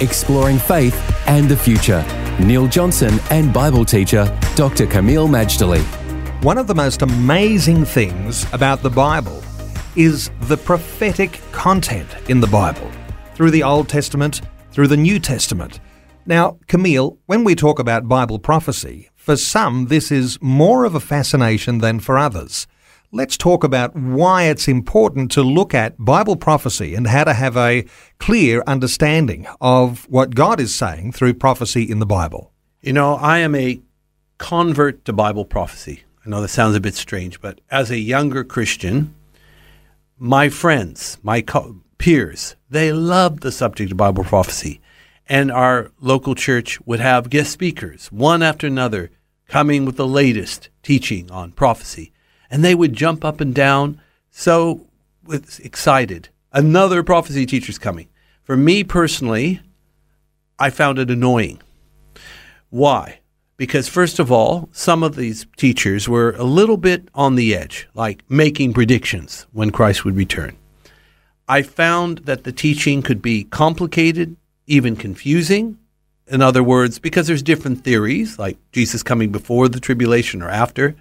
Exploring faith and the future. Neil Johnson and Bible teacher Dr. Kameel Majdali. One of the most amazing things about the Bible is the prophetic content in the Bible, through the Old Testament, through the New Testament. Now, Kameel, when we talk about Bible prophecy, for some this is more of a fascination than for others. Let's talk about why it's important to look at Bible prophecy and how to have a clear understanding of what God is saying through prophecy in the Bible. You know, I am a convert to Bible prophecy. I know that sounds a bit strange, but as a younger Christian, my friends, my co- peers, they loved the subject of Bible prophecy. And our local church would have guest speakers, one after another, coming with the latest teaching on prophecy and they would jump up and down so excited. Another prophecy teacher's coming. For me personally, I found it annoying. Why? Because, first of all, some of these teachers were a little bit on the edge, like making predictions when Christ would return. I found that the teaching could be complicated, even confusing. In other words, because there's different theories, like Jesus coming before the tribulation or after.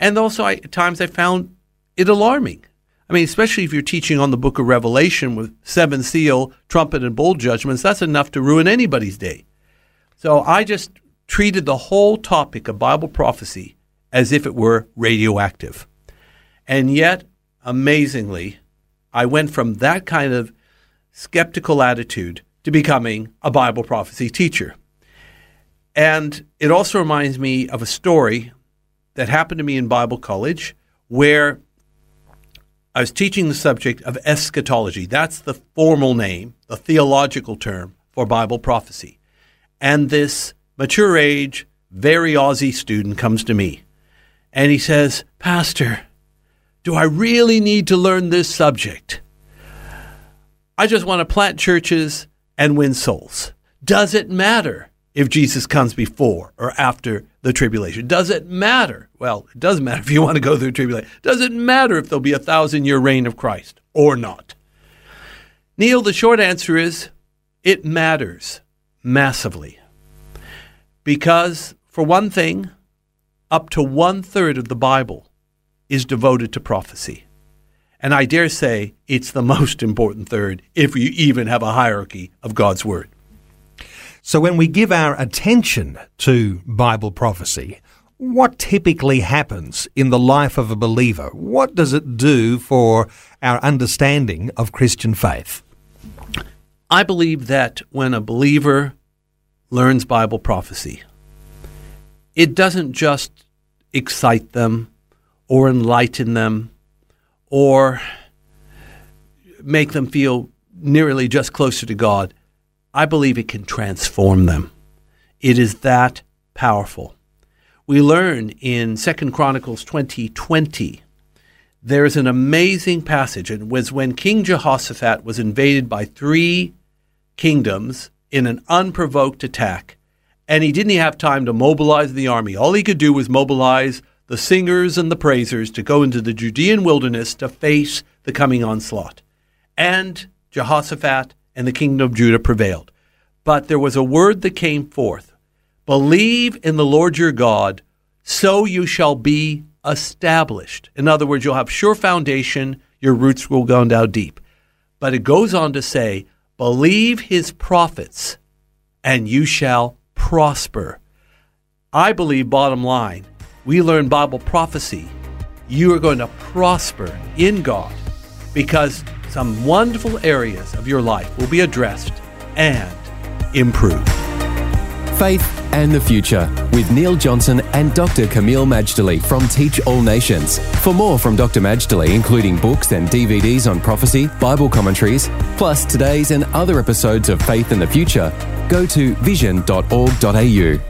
And also, I, at times, I found it alarming. I mean, especially if you're teaching on the book of Revelation with seven seal, trumpet, and bowl judgments, that's enough to ruin anybody's day. So I just treated the whole topic of Bible prophecy as if it were radioactive. And yet, amazingly, I went from that kind of skeptical attitude to becoming a Bible prophecy teacher. And it also reminds me of a story that happened to me in Bible college where I was teaching the subject of eschatology. That's the formal name, the theological term for Bible prophecy. And this mature age, very Aussie student comes to me and he says, Pastor, do I really need to learn this subject? I just want to plant churches and win souls. Does it matter if Jesus comes before or after the tribulation? Does it matter? Well, it doesn't matter if you want to go through tribulation. Does it matter if there'll be a thousand year reign of Christ or not? Neil, the short answer is it matters massively. Because, for one thing, up to one third of the Bible is devoted to prophecy. And I dare say it's the most important third if you even have a hierarchy of God's Word. So when we give our attention to Bible prophecy, what typically happens in the life of a believer? What does it do for our understanding of Christian faith? I believe that when a believer learns Bible prophecy, it doesn't just excite them or enlighten them or make them feel nearly just closer to God. I believe it can transform them. It is that powerful. We learn in Second Chronicles 2020 there's an amazing passage. It was when King Jehoshaphat was invaded by three kingdoms in an unprovoked attack, and he didn't have time to mobilize the army. All he could do was mobilize the singers and the praisers to go into the Judean wilderness to face the coming onslaught. And Jehoshaphat and the kingdom of Judah prevailed. But there was a word that came forth Believe in the Lord your God, so you shall be established. In other words, you'll have sure foundation, your roots will go down deep. But it goes on to say, Believe his prophets, and you shall prosper. I believe, bottom line, we learn Bible prophecy. You are going to prosper in God because some wonderful areas of your life will be addressed and improved. Faith and the Future with Neil Johnson and Dr. Kameel Majdali from Teach All Nations. For more from Dr. Majdali, including books and DVDs on prophecy, Bible commentaries, plus today's and other episodes of Faith and the Future, go to vision.org.au.